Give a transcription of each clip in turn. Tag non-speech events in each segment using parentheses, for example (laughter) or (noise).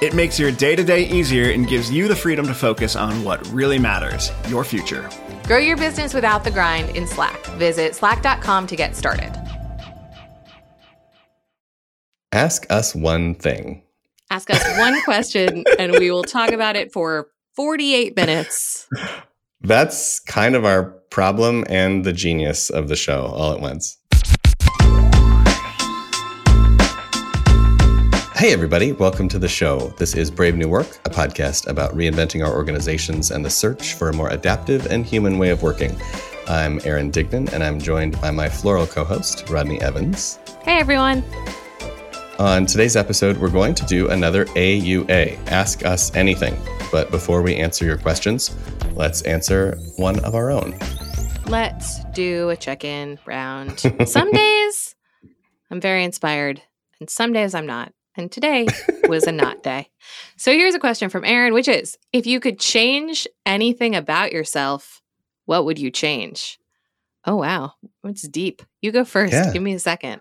It makes your day to day easier and gives you the freedom to focus on what really matters your future. Grow your business without the grind in Slack. Visit slack.com to get started. Ask us one thing. Ask us one (laughs) question and we will talk about it for 48 minutes. That's kind of our problem and the genius of the show all at once. Hey, everybody, welcome to the show. This is Brave New Work, a podcast about reinventing our organizations and the search for a more adaptive and human way of working. I'm Aaron Dignan, and I'm joined by my floral co host, Rodney Evans. Hey, everyone. On today's episode, we're going to do another AUA Ask Us Anything. But before we answer your questions, let's answer one of our own. Let's do a check in round. Some (laughs) days I'm very inspired, and some days I'm not. And today was a not day. So here's a question from Aaron, which is if you could change anything about yourself, what would you change? Oh, wow. It's deep. You go first. Yeah. Give me a second.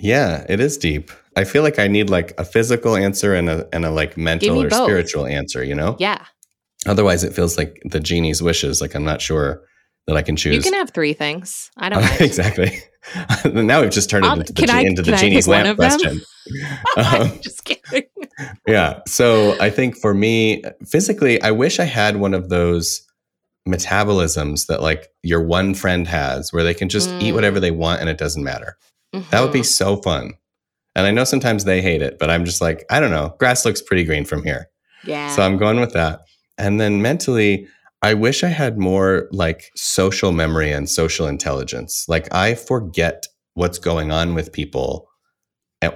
Yeah, it is deep. I feel like I need like a physical answer and a and a like mental me or both. spiritual answer, you know? Yeah. Otherwise it feels like the genie's wishes, like I'm not sure that I can choose. You can have three things. I don't (laughs) mind. exactly. (laughs) now we've just turned it I'll- into the, I- into the genie's lamp question. (laughs) Um, Just kidding. yeah. So I think for me, physically, I wish I had one of those metabolisms that like your one friend has where they can just eat Mm. whatever they want and it doesn't matter. That would be Mhm. so fun. And I know sometimes they hate it, but I'm just like, I don't know. Grass looks pretty green from here. Yeah. So I'm going with that. And then mentally, I wish I had more like social memory and social intelligence. Like I forget what's going on with people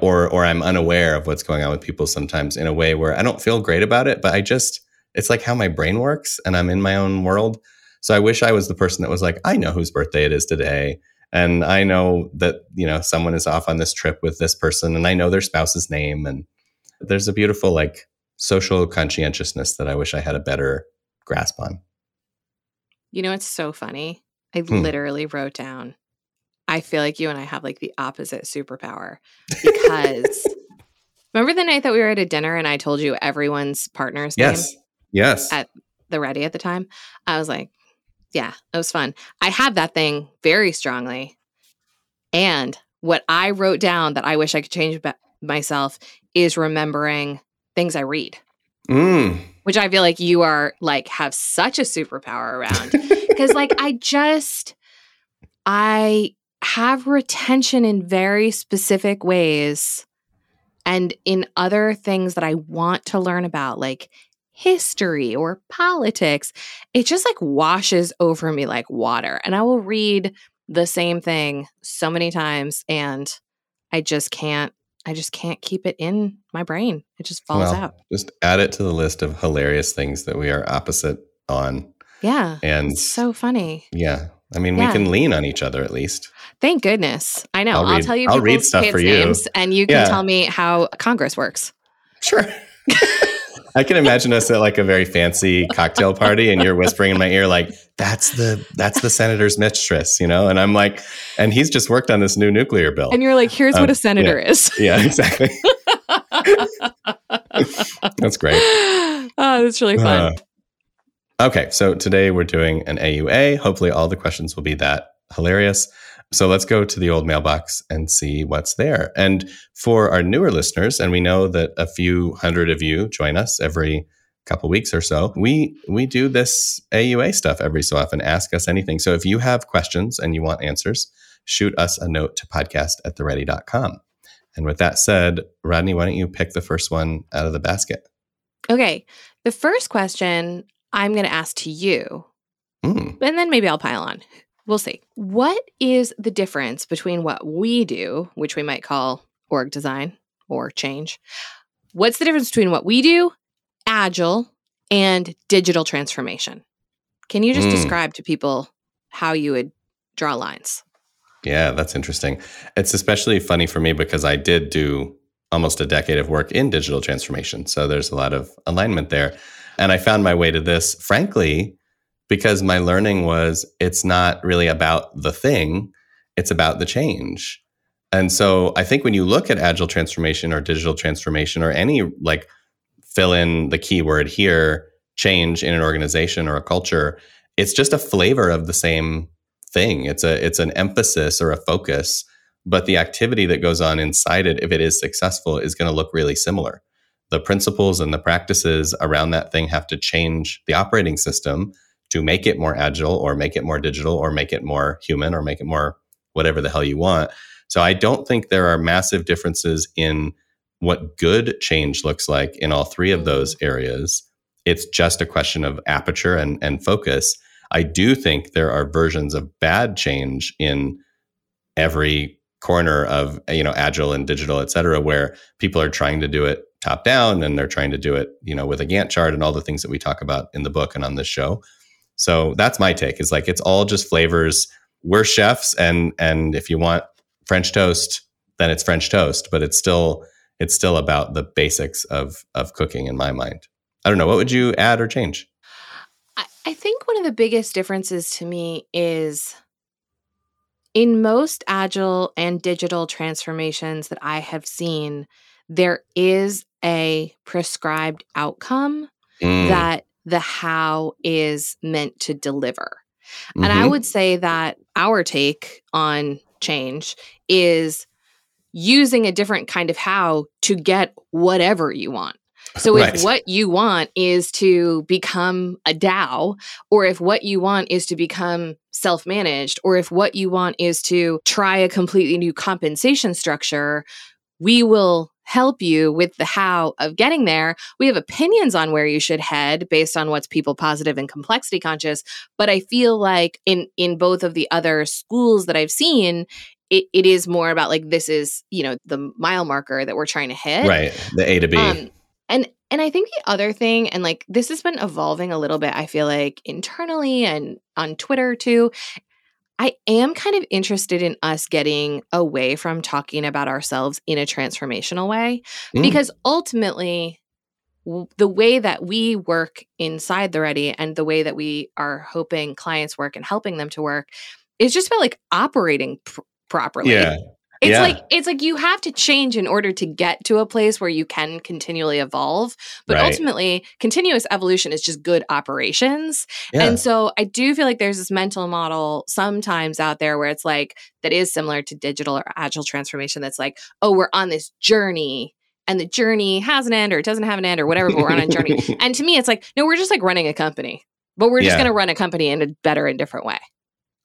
or or I'm unaware of what's going on with people sometimes in a way where I don't feel great about it, but I just it's like how my brain works and I'm in my own world. So I wish I was the person that was like, I know whose birthday it is today. And I know that, you know, someone is off on this trip with this person and I know their spouse's name. And there's a beautiful like social conscientiousness that I wish I had a better grasp on. You know, it's so funny. I Hmm. literally wrote down, I feel like you and I have like the opposite superpower because (laughs) remember the night that we were at a dinner and I told you everyone's partner's Yes. name, Yes. At- the ready at the time? I was like, yeah, it was fun. I have that thing very strongly. And what I wrote down that I wish I could change about myself is remembering things I read Mm. Which I feel like you are like have such a superpower around. (laughs) Because like I just I have retention in very specific ways and in other things that I want to learn about, like history or politics, it just like washes over me like water. And I will read the same thing so many times and I just can't I just can't keep it in my brain. It just falls Well, out. Just add it to the list of hilarious things that we are opposite on. Yeah. And It's so funny. yeah, I mean, Yeah. we can lean on each other at least. Thank goodness. I know. I'll I'll, read- tell you I'll people's read stuff for you. names and you can Yeah. tell me how Congress works. Sure. (laughs) I can imagine us at like a very fancy cocktail party and you're whispering in my ear like that's the that's the senator's mistress, you know? And I'm like and he's just worked on this new nuclear bill. And you're like, here's Um, what a senator is. yeah, exactly. (laughs) That's great. oh, that's really fun. Uh, okay, so today we're doing an AUA. Hopefully, all the questions will be that hilarious. So let's go to the old mailbox and see what's there. And for our newer listeners, and we know that a few hundred of you join us every couple weeks or so, we we do this AUA stuff every so often. Ask us anything. So if you have questions and you want answers, shoot us a note to podcast at theready.com. And with that said, Rodney, why don't you pick the first one out of the basket? Okay. The first question I'm going to ask to you, Mm, and then maybe I'll pile on. We'll see. What is the difference between what we do, which we might call org design or change? What's the difference between what we do, agile, and digital transformation? Can you just Mm. describe to people how you would draw lines? Yeah, that's interesting. It's especially funny for me because I did do almost a decade of work in digital transformation. So there's a lot of alignment there. And I found my way to this, frankly, because my learning was it's not really about the thing, it's about the change. And so I think when you look at agile transformation or digital transformation or any like fill in the keyword here, change in an organization or a culture, it's just a flavor of the same thing. It's a it's an emphasis or a focus, but the activity that goes on inside it, if it is successful, is going to look really similar. The principles and the practices around that thing have to change the operating system to make it more agile or make it more digital or make it more human or make it more whatever the hell you want. So I don't think there are massive differences in what good change looks like in all three of mm-hmm. those areas. It's just a question of aperture and, and focus. I do think there are versions of bad change in every corner of you know agile and digital et cetera where people are trying to do it top down and they're trying to do it you know with a gantt chart and all the things that we talk about in the book and on this show so that's my take is like it's all just flavors. We're chefs and and if you want french toast then it's french toast but it's still it's still about the basics of of cooking in my mind. I don't know what would you add or change? I, I think one of the biggest differences to me is in most agile and digital transformations that I have seen, there is a prescribed outcome Mm, that the how is meant to deliver. And I mhm. would say that our take on change is using a different kind of how to get whatever you want. So if Right. what you want is to become a DAO, or if what you want is to become self managed, or if what you want is to try a completely new compensation structure, we will help you with the how of getting there. We have opinions on where you should head based on what's people positive and complexity conscious, but I feel like in in both of the other schools that I've seen, it, it is more about like this is, you know, the mile marker that we're trying to hit. right the a to b Um, and and I think the other thing, and like this has been evolving a little bit, I feel like internally and on Twitter too. I am kind of interested in us getting away from talking about ourselves in a transformational way Mm. because ultimately w- the way that we work inside the ready and the way that we are hoping clients work and helping them to work is just about like operating pr- properly yeah it's Yeah. like it's like you have to change in order to get to a place where you can continually evolve. But Right. ultimately, continuous evolution is just good operations. yeah And so I do feel like there's this mental model sometimes out there where it's like that is similar to digital or agile transformation that's like, oh, we're on this journey and the journey has an end or it doesn't have an end or whatever, but we're on a journey. (laughs) And to me, it's like, no, we're just like running a company. But we're just Yeah. going to run a company in a better and different way.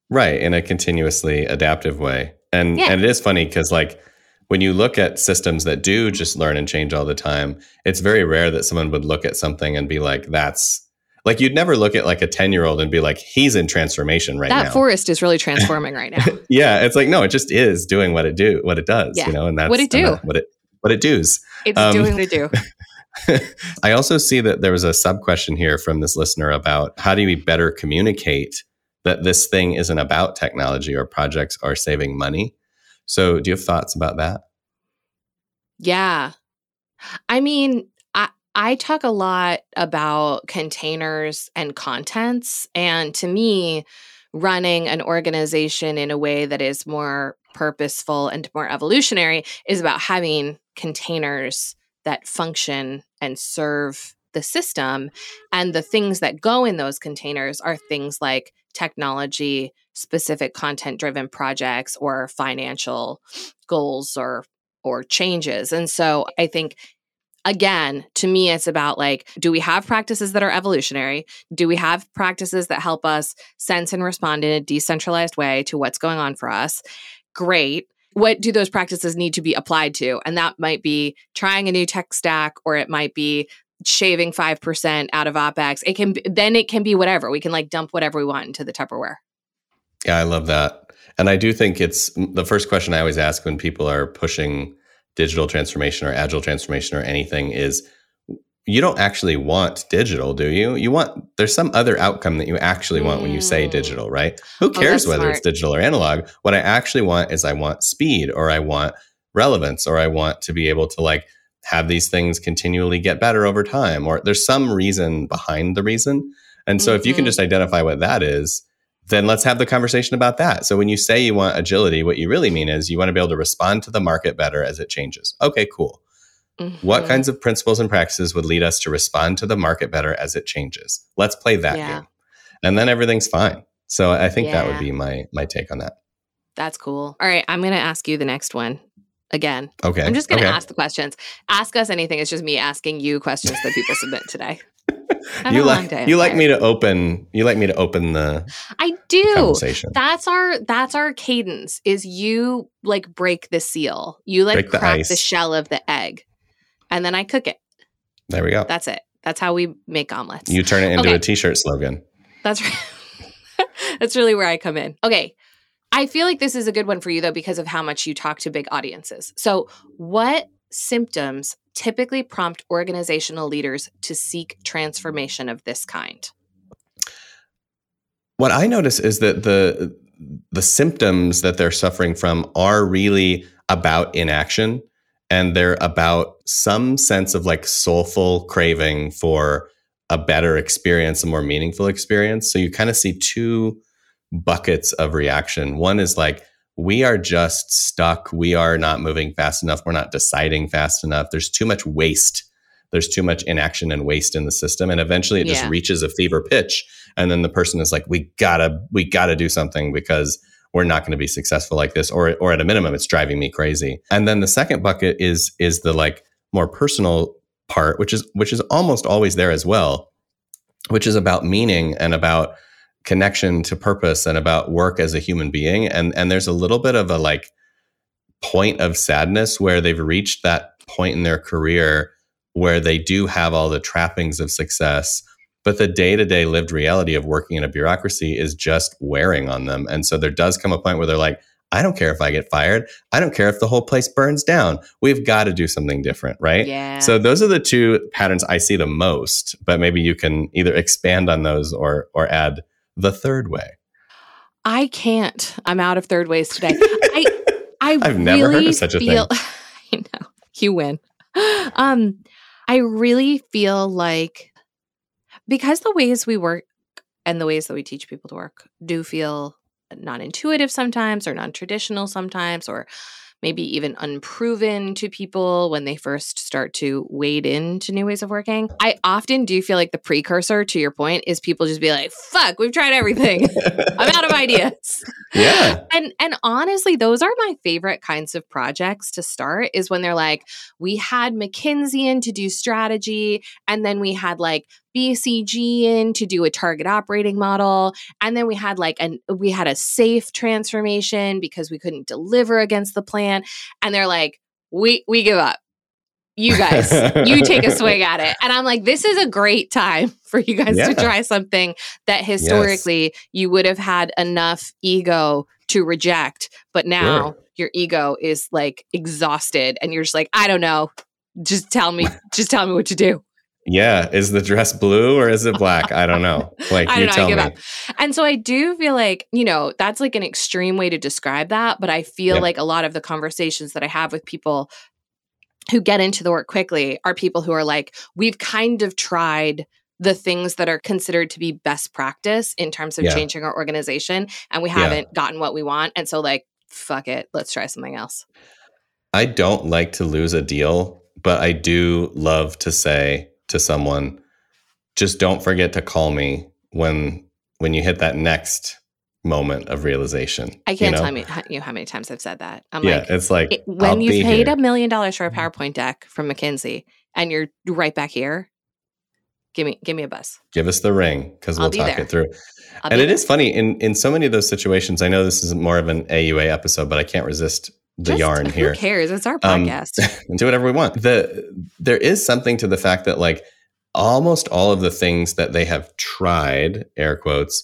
right in a continuously adaptive way and Yeah. and it is funny because like when you look at systems that do just learn and change all the time it's very rare that someone would look at something and be like that's like you'd never look at like a 10 year old and be like he's in transformation right that now That forest is really transforming right now. (laughs) yeah it's like no it just is doing what it do what it does Yeah. you know and that's What it do. what it what it does It's Um, doing what it do. (laughs) I also see that there was a sub question here from this listener about how do we better communicate that this thing isn't about technology or projects or saving money. So, do you have thoughts about that? Yeah. I mean, I I talk a lot about containers and contents and to me running an organization in a way that is more purposeful and more evolutionary is about having containers that function and serve the system and the things that go in those containers are things like technology specific content driven projects or financial goals or or changes. And so I think again, to me it's about like do we have practices that are evolutionary? Do we have practices that help us sense and respond in a decentralized way to what's going on for us? Great. What do those practices need to be applied to? And that might be trying a new tech stack or it might be shaving 5% out of opex. It can then it can be whatever. We can like dump whatever we want into the Tupperware. Yeah, I love that. And I do think it's the first question I always ask when people are pushing digital transformation or agile transformation or anything is you don't actually want digital, do you? You want there's some other outcome that you actually want mm. when you say mm. digital, right? Who oh, cares oh, whether smart. it's digital or analog? What I actually want is I want speed or I want relevance or I want to be able to like have these things continually get better over time or there's some reason behind the reason. And so mm-hmm. if you can mm-hmm. just identify what that is, then let's have the conversation about that. So when you say you want agility, what you really mean is you want to be able to respond to the market better as it changes. Okay, cool. Mm-hmm. What kinds of principles and practices would lead us to respond to the market better as it changes? Let's play that yeah. game. And then everything's fine. So I think yeah. that would be my my take on that. That's cool. All right, I'm going to ask you the next one again. Okay. I'm just going to okay. ask the questions. Ask us anything. It's just me asking you questions that people submit today. (laughs) you like you like me to open you like me to open the I do. That's our that's our cadence is you like break the seal. You like break crack the, the, shell of the egg. And then I cook it. There we go. That's it. That's how we make omelets. You turn it into okay. a t-shirt slogan. That's right. (laughs) that's really where I come in. Okay. I feel like this is a good one for you though because of how much you talk to big audiences. So, what symptoms typically prompt organizational leaders to seek transformation of this kind? What I notice is that the the symptoms that they're suffering from are really about inaction and they're about some sense of like soulful craving for a better experience, a more meaningful experience. So you kind of see two buckets of reaction. One is like we are just stuck. We are not moving fast enough. We're not deciding fast enough. There's too much waste. There's too much inaction and waste in the system. And eventually it yeah. just reaches a fever pitch. And then the person is like, we gotta, we gotta do something because we're not going to be successful like this. Or, or at a minimum, it's driving me crazy. And then the second bucket is, is the like more personal part, which is, which is almost always there as well, which is about meaning and about connection to purpose and about work as a human being and and there's a little bit of a like point of sadness where they've reached that point in their career where they do have all the trappings of success but the day-to-day lived reality of working in a bureaucracy is just wearing on them and so there does come a point where they're like I don't care if I get fired. I don't care if the whole place burns down. We've got to do something different, right? Yeah. So those are the two patterns I see the most, but maybe you can either expand on those or or add the third way? I can't. I'm out of third ways today. (laughs) I I I've really never heard of such a feel, thing. (laughs) I know. You win. Um I really feel like because the ways we work and the ways that we teach people to work do feel non-intuitive sometimes or non-traditional sometimes or maybe even unproven to people when they first start to wade into new ways of working. I often do feel like the precursor to your point is people just be like, fuck, we've tried everything. (laughs) I'm out of ideas. Yeah. And and honestly, those are my favorite kinds of projects to start is when they're like, we had McKinsey in to do strategy, and then we had like BCG in to do a target operating model. And then we had like an we had a SAFe transformation because we couldn't deliver against the plan. And they're like, we we give up. You guys, you take a swing at it. And I'm like, this is a great time (laughs) for you guys yeah. to try something that historically yes. you would have had enough ego to reject. But now sure. your ego is like exhausted and you're just like, I don't know. Just tell me, just tell me what to do. Yeah, is the dress blue or is it black? I don't know. (laughs) Like you know, tell me. Up. And so I do feel like, you know, that's like an extreme way to describe that, but I feel yeah. like a lot of the conversations that I have with people who get into the work quickly are people who are like, we've kind of tried the things that are considered to be best practice in terms of yeah. changing our organization and we haven't yeah. gotten what we want and so like fuck it, let's try something else. I don't like to lose a deal, but I do love to say to someone, just don't forget to call me when when you hit that next moment of realization. I can't you know? tell me you how many times I've said that. I'm yeah, like, it's like it, when you paid a million dollars for a mm-hmm. PowerPoint deck from McKinsey and you're right back here, give me give me a bus. Give us the ring because we'll talk there. it through. I'll and it there. is funny in in so many of those situations. I know this is more of an AUA episode, but I can't resist the Just, yarn here. Who cares? It's our um, podcast. (laughs) Um, do whatever we want. The there is something to the fact that like almost all of the things that they have tried, air quotes,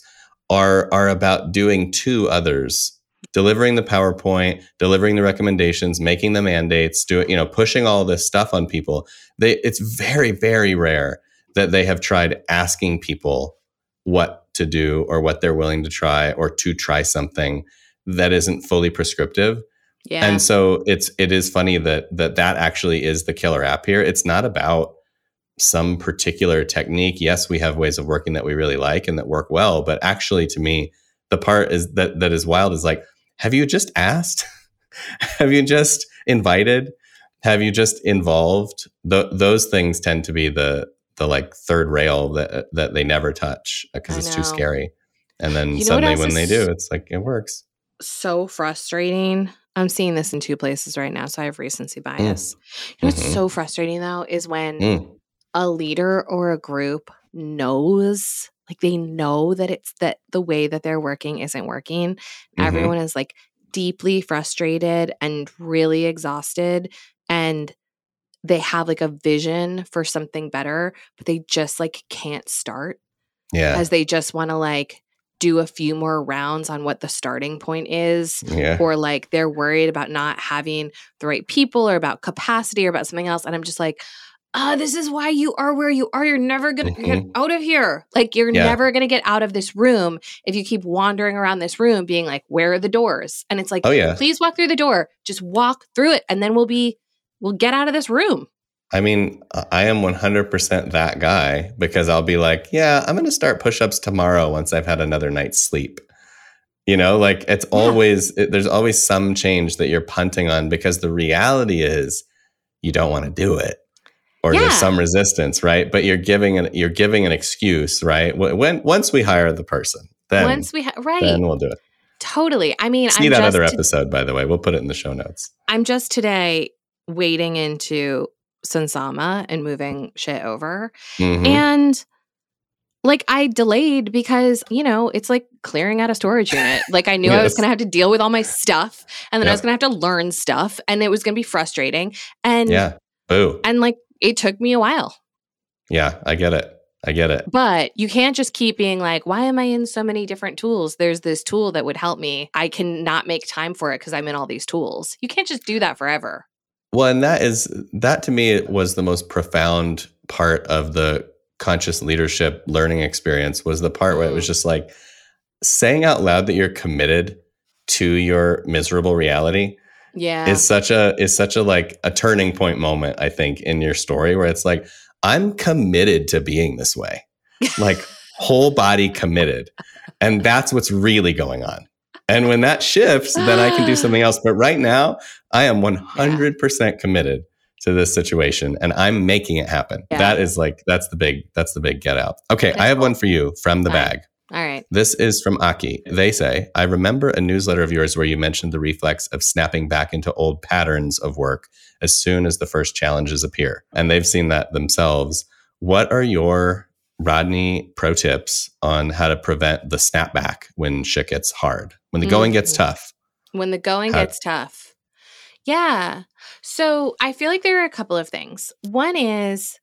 are are about doing to others delivering the PowerPoint, delivering the recommendations, making the mandates, doing, you know, pushing all this stuff on people. They it's very, very rare that they have tried asking people what to do or what they're willing to try or to try something that isn't fully prescriptive. Yeah. And so it's it is funny that that that actually is the killer app here. It's not about some particular technique. Yes, we have ways of working that we really like and that work well, but actually to me the part is that that is wild is like have you just asked? (laughs) have you just invited? Have you just involved? Th- those things tend to be the the like third rail that that they never touch uh, because it's too scary. And then You know suddenly when they do, it's like it works. so frustrating. I'm seeing this in two places right now, so I have recency bias. You know what's Mhm. so frustrating though is when Mm. a leader or a group knows, like they know that it's that the way that they're working isn't working. Mhm. Everyone is like deeply frustrated and really exhausted and they have like a vision for something better, but they just like can't start Yeah. because they just want to like do a few more rounds on what the starting point is Yeah. or like they're worried about not having the right people or about capacity or about something else and i'm just like uh, this is why you are where you are. You're never going to get out of here. Like, you're Mm-hmm. Yeah. never going to get out of this room if you keep wandering around this room being like, where are the doors? And it's like, Oh yeah. please walk through the door. Just walk through it. And then we'll be, we'll get out of this room. I mean, I am 100% that guy because I'll be like, yeah, I'm going to start push ups tomorrow once I've had another night's sleep. You know, like it's Yeah. always, it, there's always some change that you're punting on because the reality is you don't want to do it or Yeah. there's some resistance, right? But you're giving an, you're giving an excuse, right? When, once we hire the person, then, Once we, ha- right. then we'll do it. totally. I mean, See I'm that just, other episode, by the way. We'll put it in the show notes. I'm just today wading into Sunsama and moving shit over. Mhm. And like I delayed because, you know, it's like clearing out a storage unit. (laughs) Like I knew I was going to have to deal with all my stuff and then I was going to have to learn stuff and it was going to be frustrating. And yeah. Boo. and like it took me a while. Yeah. I get it. I get it. But you can't just keep being like, why am I in so many different tools? There's this tool that would help me. I can not make time for it because I'm in all these tools. You can't just do that forever. Well, and that is that to me was the most profound part of the conscious leadership learning experience was the part where it was Mm. just like saying out loud that you're committed to your miserable reality Yeah. is such a is such a like a turning point moment I think in your story where it's like I'm committed to being this way. (laughs) Like whole body committed. And that's what's really going on. And when that shifts, then I can do something else. But right now, I am 100% committed to this situation and I'm making it happen. Yeah. That is like, that's the big, that's the big get out. Okay. That's I have cool. one for you from the All right. bag. all right. This is from Aki. They say, I remember a newsletter of yours where you mentioned the reflex of snapping back into old patterns of work as soon as the first challenges appear. And they've seen that themselves. What are your Rodney pro tips on how to prevent the snapback when shit gets hard, when the going gets Mhm. tough? when the going How- gets tough. Yeah. So I feel like there are a couple of things. One is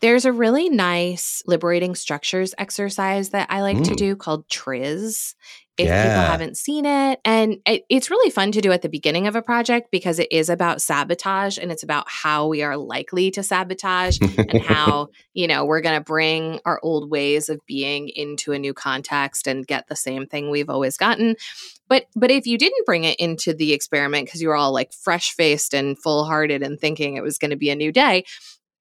there's a really nice liberating structures exercise that I like to Mm. do called Triz. If people haven't seen it, and it, it's really fun to do at the beginning of a project because it is about sabotage and it's about how we are likely to sabotage and (laughs) how you know we're going to bring our old ways of being into a new context and get the same thing we've always gotten. But but if you didn't bring it into the experiment because you were all like fresh faced and full hearted and thinking it was going to be a new day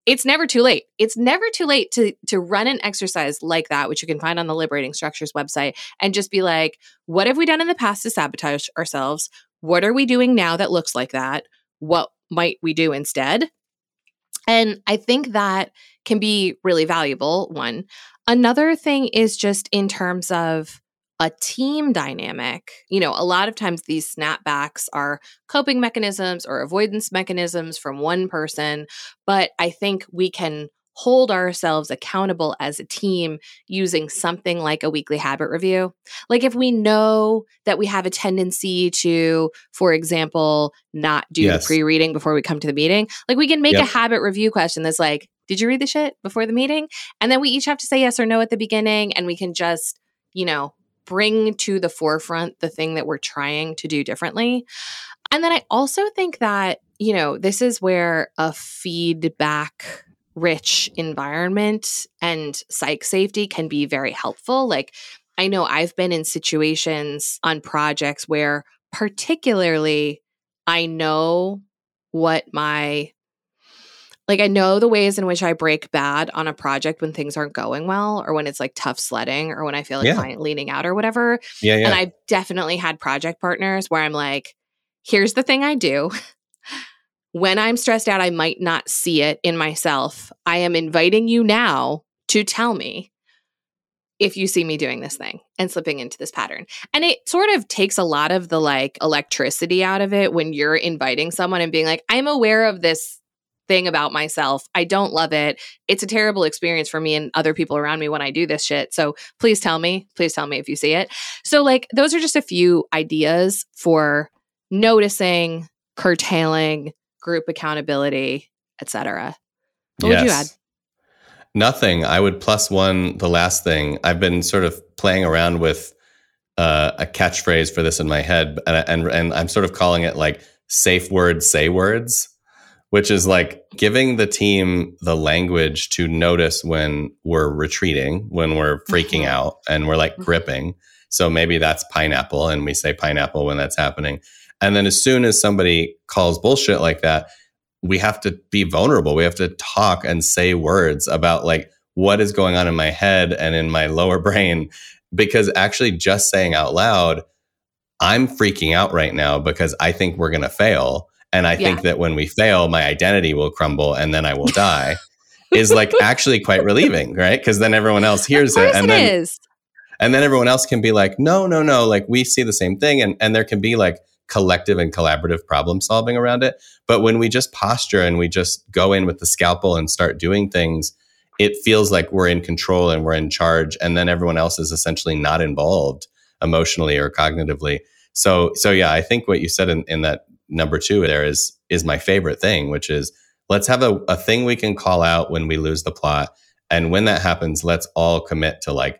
it's never too late it's never too late to to run an exercise like that which you can find on the liberating structures website and just be like what have we done in the past to sabotage ourselves what are we doing now that looks like that what might we do instead and I think that can be really valuable. One. Another thing is just in terms of a team dynamic. You know, a lot of times these snapbacks are coping mechanisms or avoidance mechanisms from one person, but I think we can hold ourselves accountable as a team using something like a weekly habit review. Like if we know that we have a tendency to, for example, not do Yes. the pre-reading before we come to the meeting, like we can make a habit review question that's like, did you read the shit before the meeting? And then we each have to say yes or no at the beginning and we can just, you know, bring to the forefront the thing that we're trying to do differently. And then I also think that, you know, this is where a feedback rich environment and psych safety can be very helpful. Like, I know I've been in situations on projects where, particularly, I know what my like I know the ways in which I break bad on a project when things aren't going well or when it's like tough sledding or when I feel like Yeah. client leaning out or whatever. Yeah, yeah. And I've definitely had project partners where I'm like, here's the thing I do. when I'm stressed out, I might not see it in myself. I am inviting you now to tell me if you see me doing this thing and slipping into this pattern. And it sort of takes a lot of the like electricity out of it when you're inviting someone and being like, I'm aware of this thing about myself. I don't love it. It's a terrible experience for me and other people around me when I do this shit. So please tell me. Please tell me if you see it. So, like, those are just a few ideas for noticing, curtailing, group accountability, etc. What would you add? Nothing. I would plus one the last thing. I've been sort of playing around with uh, a catchphrase for this in my head, and, and and I'm sort of calling it like safe words, say words, which is like giving the team the language to notice when we're retreating, when we're freaking Mhm. out, and we're like Mhm. gripping. So maybe that's pineapple, and we say pineapple when that's happening. And then as soon as somebody calls bullshit like that, we have to be vulnerable. We have to talk and say words about like what is going on in my head and in my lower (laughs) brain. Because actually, just saying out loud, I'm freaking out right now because I think we're going to fail. And I think that when we fail, my identity will crumble and then I will die is like (laughs) actually quite relieving, right? Because then everyone else hears it. And it then is. and then everyone else can be like no no no like we see the same thing and and there can be like collective and collaborative problem solving around it but when we just posture and we just go in with the scalpel and start doing things it feels like we're in control and we're in charge and then everyone else is essentially not involved emotionally or cognitively so so yeah i think what you said in, in that number two there is is my favorite thing which is let's have a, a thing we can call out when we lose the plot and when that happens let's all commit to like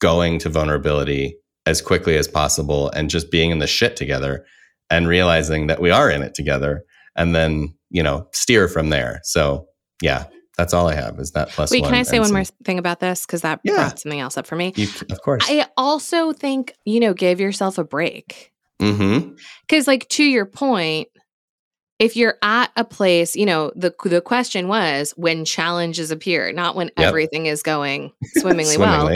going to vulnerability as quickly as possible and just being in the shit together and realizing that we are in it together and then you know steer from there so yeah that's all i have is that plus Wait, one can I say one some- more thing about this? Because that Yeah. brought something else up for me. you, of course I also think, you know, give yourself a break. Mm-hmm Because, like, to your point, if you're at a place, you know, the the question was when challenges appear, not when Yep. everything is going (laughs) swimmingly, well.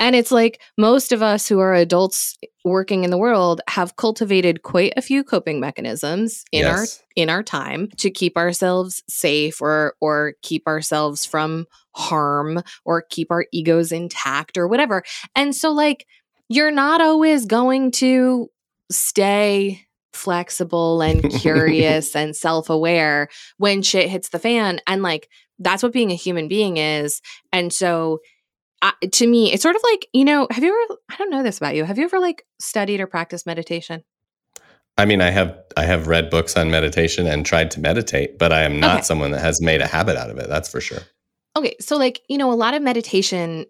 And it's like most of us who are adults working in the world have cultivated quite a few coping mechanisms in our in our time to keep ourselves safe or or keep ourselves from harm or keep our egos intact or whatever. And so like you're not always going to stay flexible and (laughs) curious and self-aware when shit hits the fan and like that's what being a human being is. And so I, to me, it's sort of like, you know, have you ever, I don't know this about you. Have you ever like studied or practiced meditation? i mean i have i have read books on meditation and tried to meditate but i am not Okay. someone that has made a habit out of it that's for sure Okay, so like, you know, a lot of meditation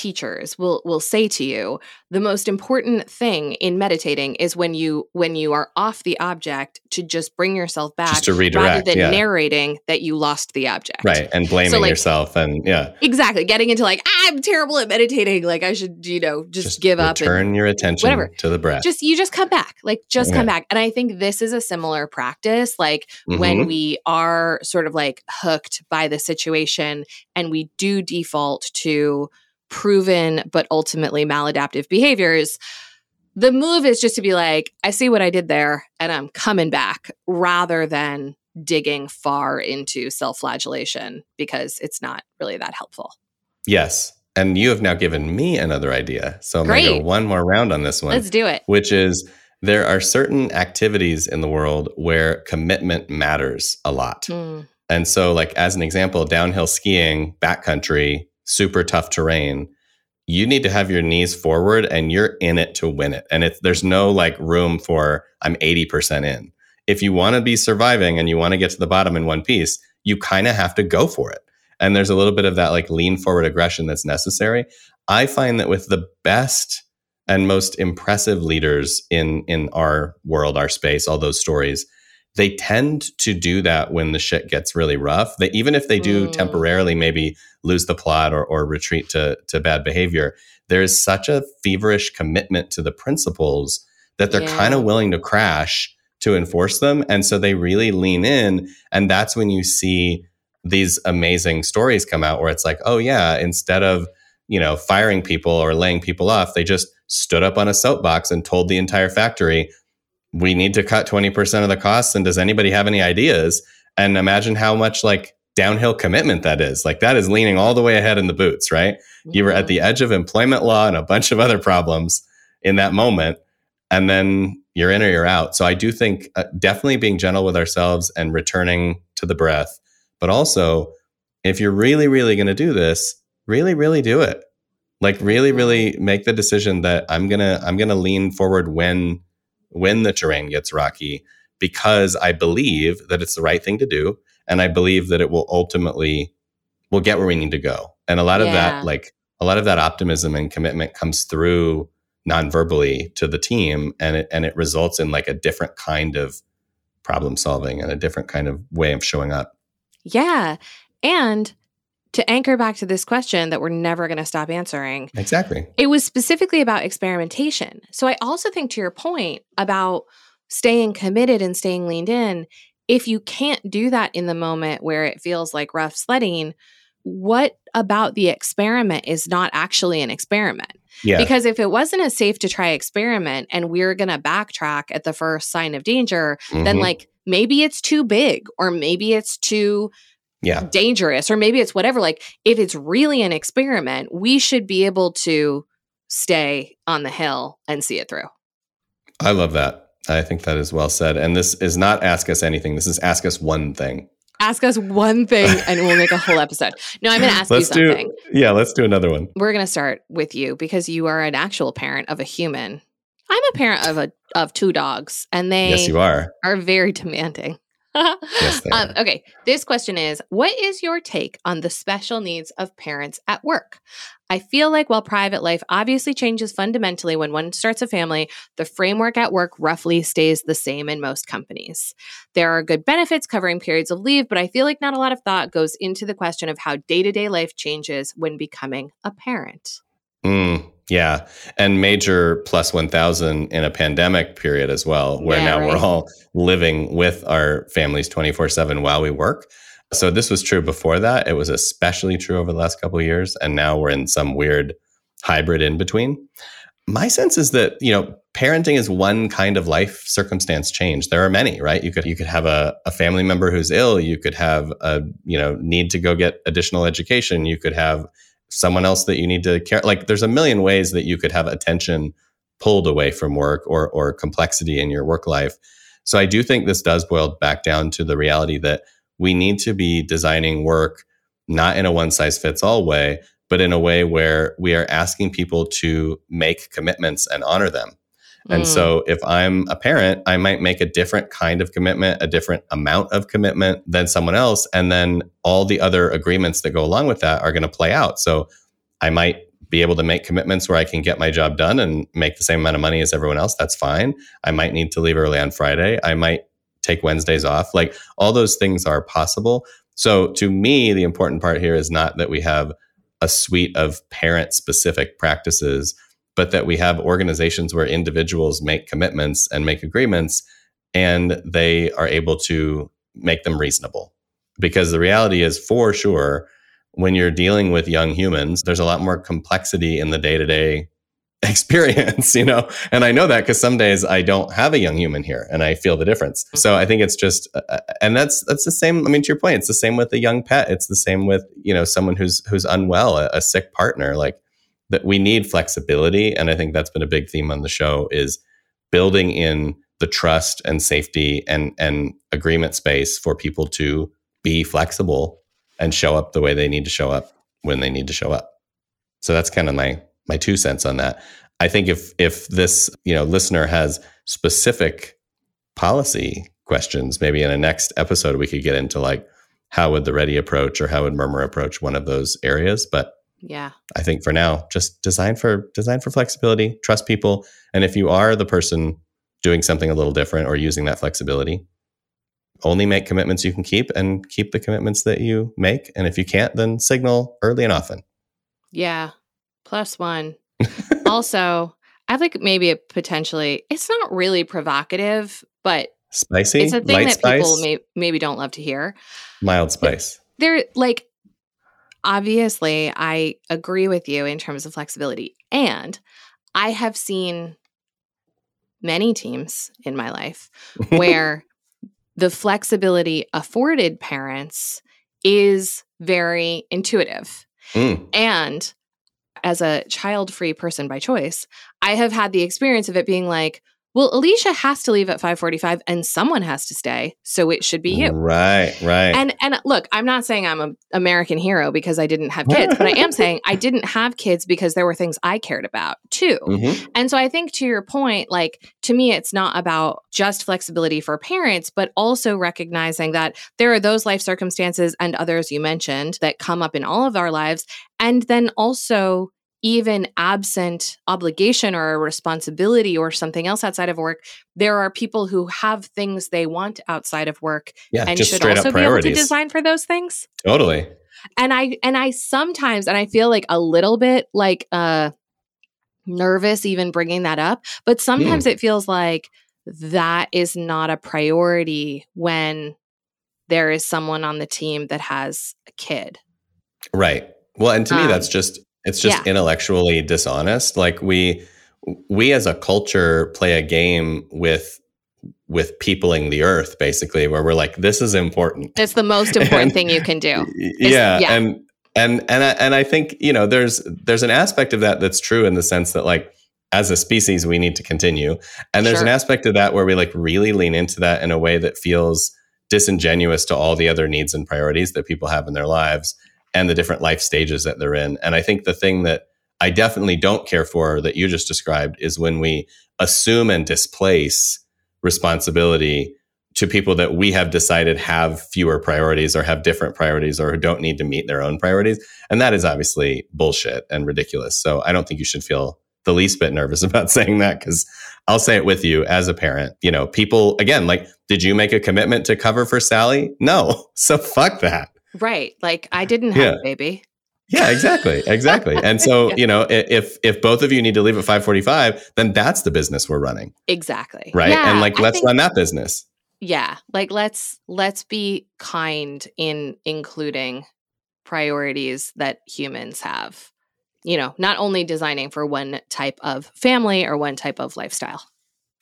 teachers will will say to you the most important thing in meditating is when you when you are off the object to just bring yourself back just to redirect, rather than yeah narrating that you lost the object. right and blaming like- yourself and yeah Exactly. Getting into like, I'm terrible at meditating. Like I should, you know, just, give up turn your attention whatever. to the breath just you just come back like just come back and i think this is a similar practice like Mhm. when we are sort of like hooked by the situation and we do default to proven but ultimately maladaptive behaviors the move is just to be like i see what i did there and i'm coming back rather than digging far into self-flagellation because it's not really that helpful Yes. And you have now given me another idea. So I'm going to go Great. one more round on this one, let's do it which is there are certain activities in the world where commitment matters a lot. Mm, And so, like, as an example, downhill skiing, backcountry, super tough terrain, you need to have your knees forward and you're in it to win it. And it's, there's no like room for I'm 80% in. If you want to be surviving and you want to get to the bottom in one piece, you kind of have to go for it. And there's a little bit of that like lean forward aggression that's necessary. I find that with the best and most impressive leaders in in our world, our space, all those stories, they tend to do that when the shit gets really rough. They even if they do mm. temporarily maybe lose the plot or, or retreat to to bad behavior, there is such a feverish commitment to the principles that they're yeah. kind of willing to crash to enforce them. And so they really lean in. And that's when you see these amazing stories come out where it's like, oh yeah, instead of, you know, firing people or laying people off, they just stood up on a soapbox and told the entire factory, we need to cut 20% of the costs. And does anybody have any ideas? And imagine how much like downhill commitment that is. Like that is leaning all the way ahead in the boots, right? You were at the edge of employment law and a bunch of other problems in that moment. And then you're in or you're out. So I do think uh, definitely being gentle with ourselves and returning to the breath. But also, if you're really, really going to do this, really, really do it. Like really, really make the decision that I'm gonna I'm gonna lean forward when when the terrain gets rocky because I believe that it's the right thing to do and I believe that it will ultimately will get where we need to go. And a lot of that like a lot of that optimism and commitment comes through non-verbally to the team and it and it results in like a different kind of problem solving and a different kind of way of showing up. Yeah. And to anchor back to this question that we're never going to stop answering. Exactly. It was specifically about experimentation. So I also think to your point about staying committed and staying leaned in, if you can't do that in the moment where it feels like rough sledding, what about the experiment is not actually an experiment? Yeah. Because if it wasn't a safe to try experiment and we're going to backtrack at the first sign of danger, mm-hmm. then like maybe it's too big or maybe it's too yeah. dangerous or maybe it's whatever. Like if it's really an experiment, we should be able to stay on the hill and see it through. I love that. I think that is well said. And this is not ask us anything. This is ask us one thing. Ask us one thing and we'll make a whole episode. No, I'm going (laughs) to ask let's you something. Do, yeah, let's do another one. We're going to start with you because you are an actual parent of a human. I'm a parent of a of two dogs and they Yes, you are. are very demanding yes, um, okay. This question is What is your take on the special needs of parents at work? I feel like while private life obviously changes fundamentally when one starts a family, the framework at work roughly stays the same in most companies. There are good benefits covering periods of leave, but I feel like not a lot of thought goes into the question of how day to day life changes when becoming a parent. Mm, yeah. And major plus 1000 in a pandemic period as well, where yeah, now right. we're all living with our families 24 7 while we work. So this was true before that. It was especially true over the last couple of years. And now we're in some weird hybrid in between. My sense is that, you know, parenting is one kind of life circumstance change. There are many, right? You could you could have a, a family member who's ill, you could have a, you know, need to go get additional education, you could have someone else that you need to care like there's a million ways that you could have attention pulled away from work or or complexity in your work life. So i do think this does boil back down to the reality that we need to be designing work not in a one size fits all way but in a way where we are asking people to make commitments and honor them and mm. so if I'm a parent, I might make a different kind of commitment, a different amount of commitment than someone else. And then all the other agreements that go along with that are going to play out. So I might be able to make commitments where I can get my job done and make the same amount of money as everyone else. That's fine. I might need to leave early on Friday. I might take Wednesdays off. Like all those things are possible. So to me, the important part here is not that we have a suite of parent specific practices but that we have organizations where individuals make commitments and make agreements and they are able to make them reasonable. Because the reality is, for sure, when you're dealing with young humans, there's a lot more complexity in the day to day experience, you know? And I know that because some days I don't have a young human here and I feel the difference. So I think it's just, uh, uh, and that's, that's the same. I mean, to your point, it's the same with a young pet. It's the same with, you know, someone who's, who's unwell, a, a sick partner. Like that we need flexibility and i think that's been a big theme on the show is building in the trust and safety and and agreement space for people to be flexible and show up the way they need to show up when they need to show up. So that's kind of my my two cents on that. I think if if this you know listener has specific policy questions maybe in a next episode we could get into like how would the ready approach or how would murmur approach one of those areas but Yeah. I think for now, just design for design for flexibility, trust people, and if you are the person doing something a little different or using that flexibility, only make commitments you can keep and keep the commitments that you make. And if you can't, then signal early and often. Yeah. Plus one. (laughs) also, I think maybe a potentially, it's not really provocative, but spicy. It's a thing Light that spice, people may, maybe don't love to hear. mild spice. They're like, obviously, I agree with you in terms of flexibility. And I have seen many teams in my life (laughs) where the flexibility afforded parents is very intuitive. Mm, And as a child free person by choice, I have had the experience of it being like, well, Alicia has to leave at 5:45 and someone has to stay, so it should be you. Right, right. And and look, I'm not saying I'm an American hero because I didn't have kids, but I am (laughs) saying I didn't have kids because there were things I cared about too. Mhm. And so I think to your point, like to me, it's not about just flexibility for parents, but also recognizing that there are those life circumstances and others you mentioned that come up in all of our lives. And then also, even absent obligation or a responsibility or something else outside of work, there are people who have things they want outside of work Yeah, and just should also up be able to design for those things totally. and i and i sometimes and i feel like a little bit like uh nervous even bringing that up but sometimes it feels like that is not a priority when there is someone on the team that has a kid Right. Well, and to me, Um, that's just it's just intellectually dishonest. Like we we as a culture play a game with with peopling the earth, basically, where we're like, this is important. it's the most (laughs) important And- thing you can do yeah, yeah. and and and I, and I think you know there's there's an aspect of that that's true in the sense that like as a species we need to continue, and there's an aspect of that where we like really lean into that in a way that feels disingenuous to all the other needs and priorities that people have in their lives and the different life stages that they're in. And I think the thing that I definitely don't care for that you just described is when we assume and displace responsibility to people that we have decided have fewer priorities or have different priorities or who don't need to meet their own priorities. And that is obviously bullshit and ridiculous. So I don't think you should feel the least bit nervous (laughs) about saying that because I'll say it with you as a parent. You know, people, again, like, did you make a commitment to cover for Sally? No. (laughs) So fuck that. Right like i (laughs) didn't have Yeah. a baby Yeah, exactly, exactly. And so, (laughs) you know, if if both of you need to leave at five forty five, then that's the business we're running, exactly right? Yeah, and like, I let's think- run that business. yeah like let's let's be kind in including priorities that humans have you know not only designing for one type of family or one type of lifestyle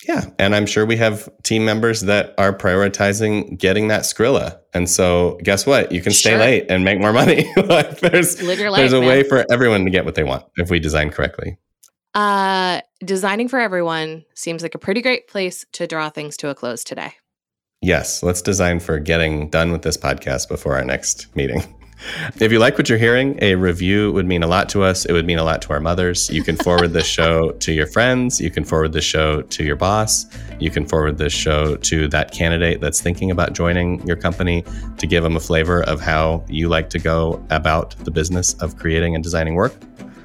Yeah, and I'm sure we have team members that are prioritizing getting that Skrilla. And so, guess what? You can stay Sure. late and make more money. (laughs) like, there's life there's a man. way for everyone to get what they want if we design correctly. uh designing for everyone seems like a pretty great place to draw things to a close today Yes, let's design for getting done with this podcast before our next meeting. (laughs) (laughs) If you like what you're hearing, a review would mean a lot to us. It would mean a lot to our mothers. You can forward this show (laughs) to your friends. You can forward this show to your boss. You can forward this show to that candidate that's thinking about joining your company to give them a flavor of how you like to go about the business of creating and designing work.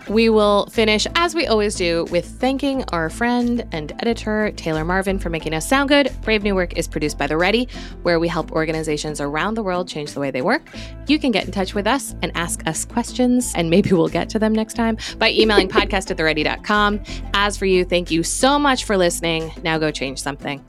We will finish, as we always do, with thanking our friend and editor, Taylor Marvin, for making us sound good. Brave New Work is produced by The Ready, where we help organizations around the world change the way they work. You can get in touch with us and ask us questions, and maybe we'll get to them next time by emailing podcast at theready.com. As for you, thank you so much for listening. Now go change something.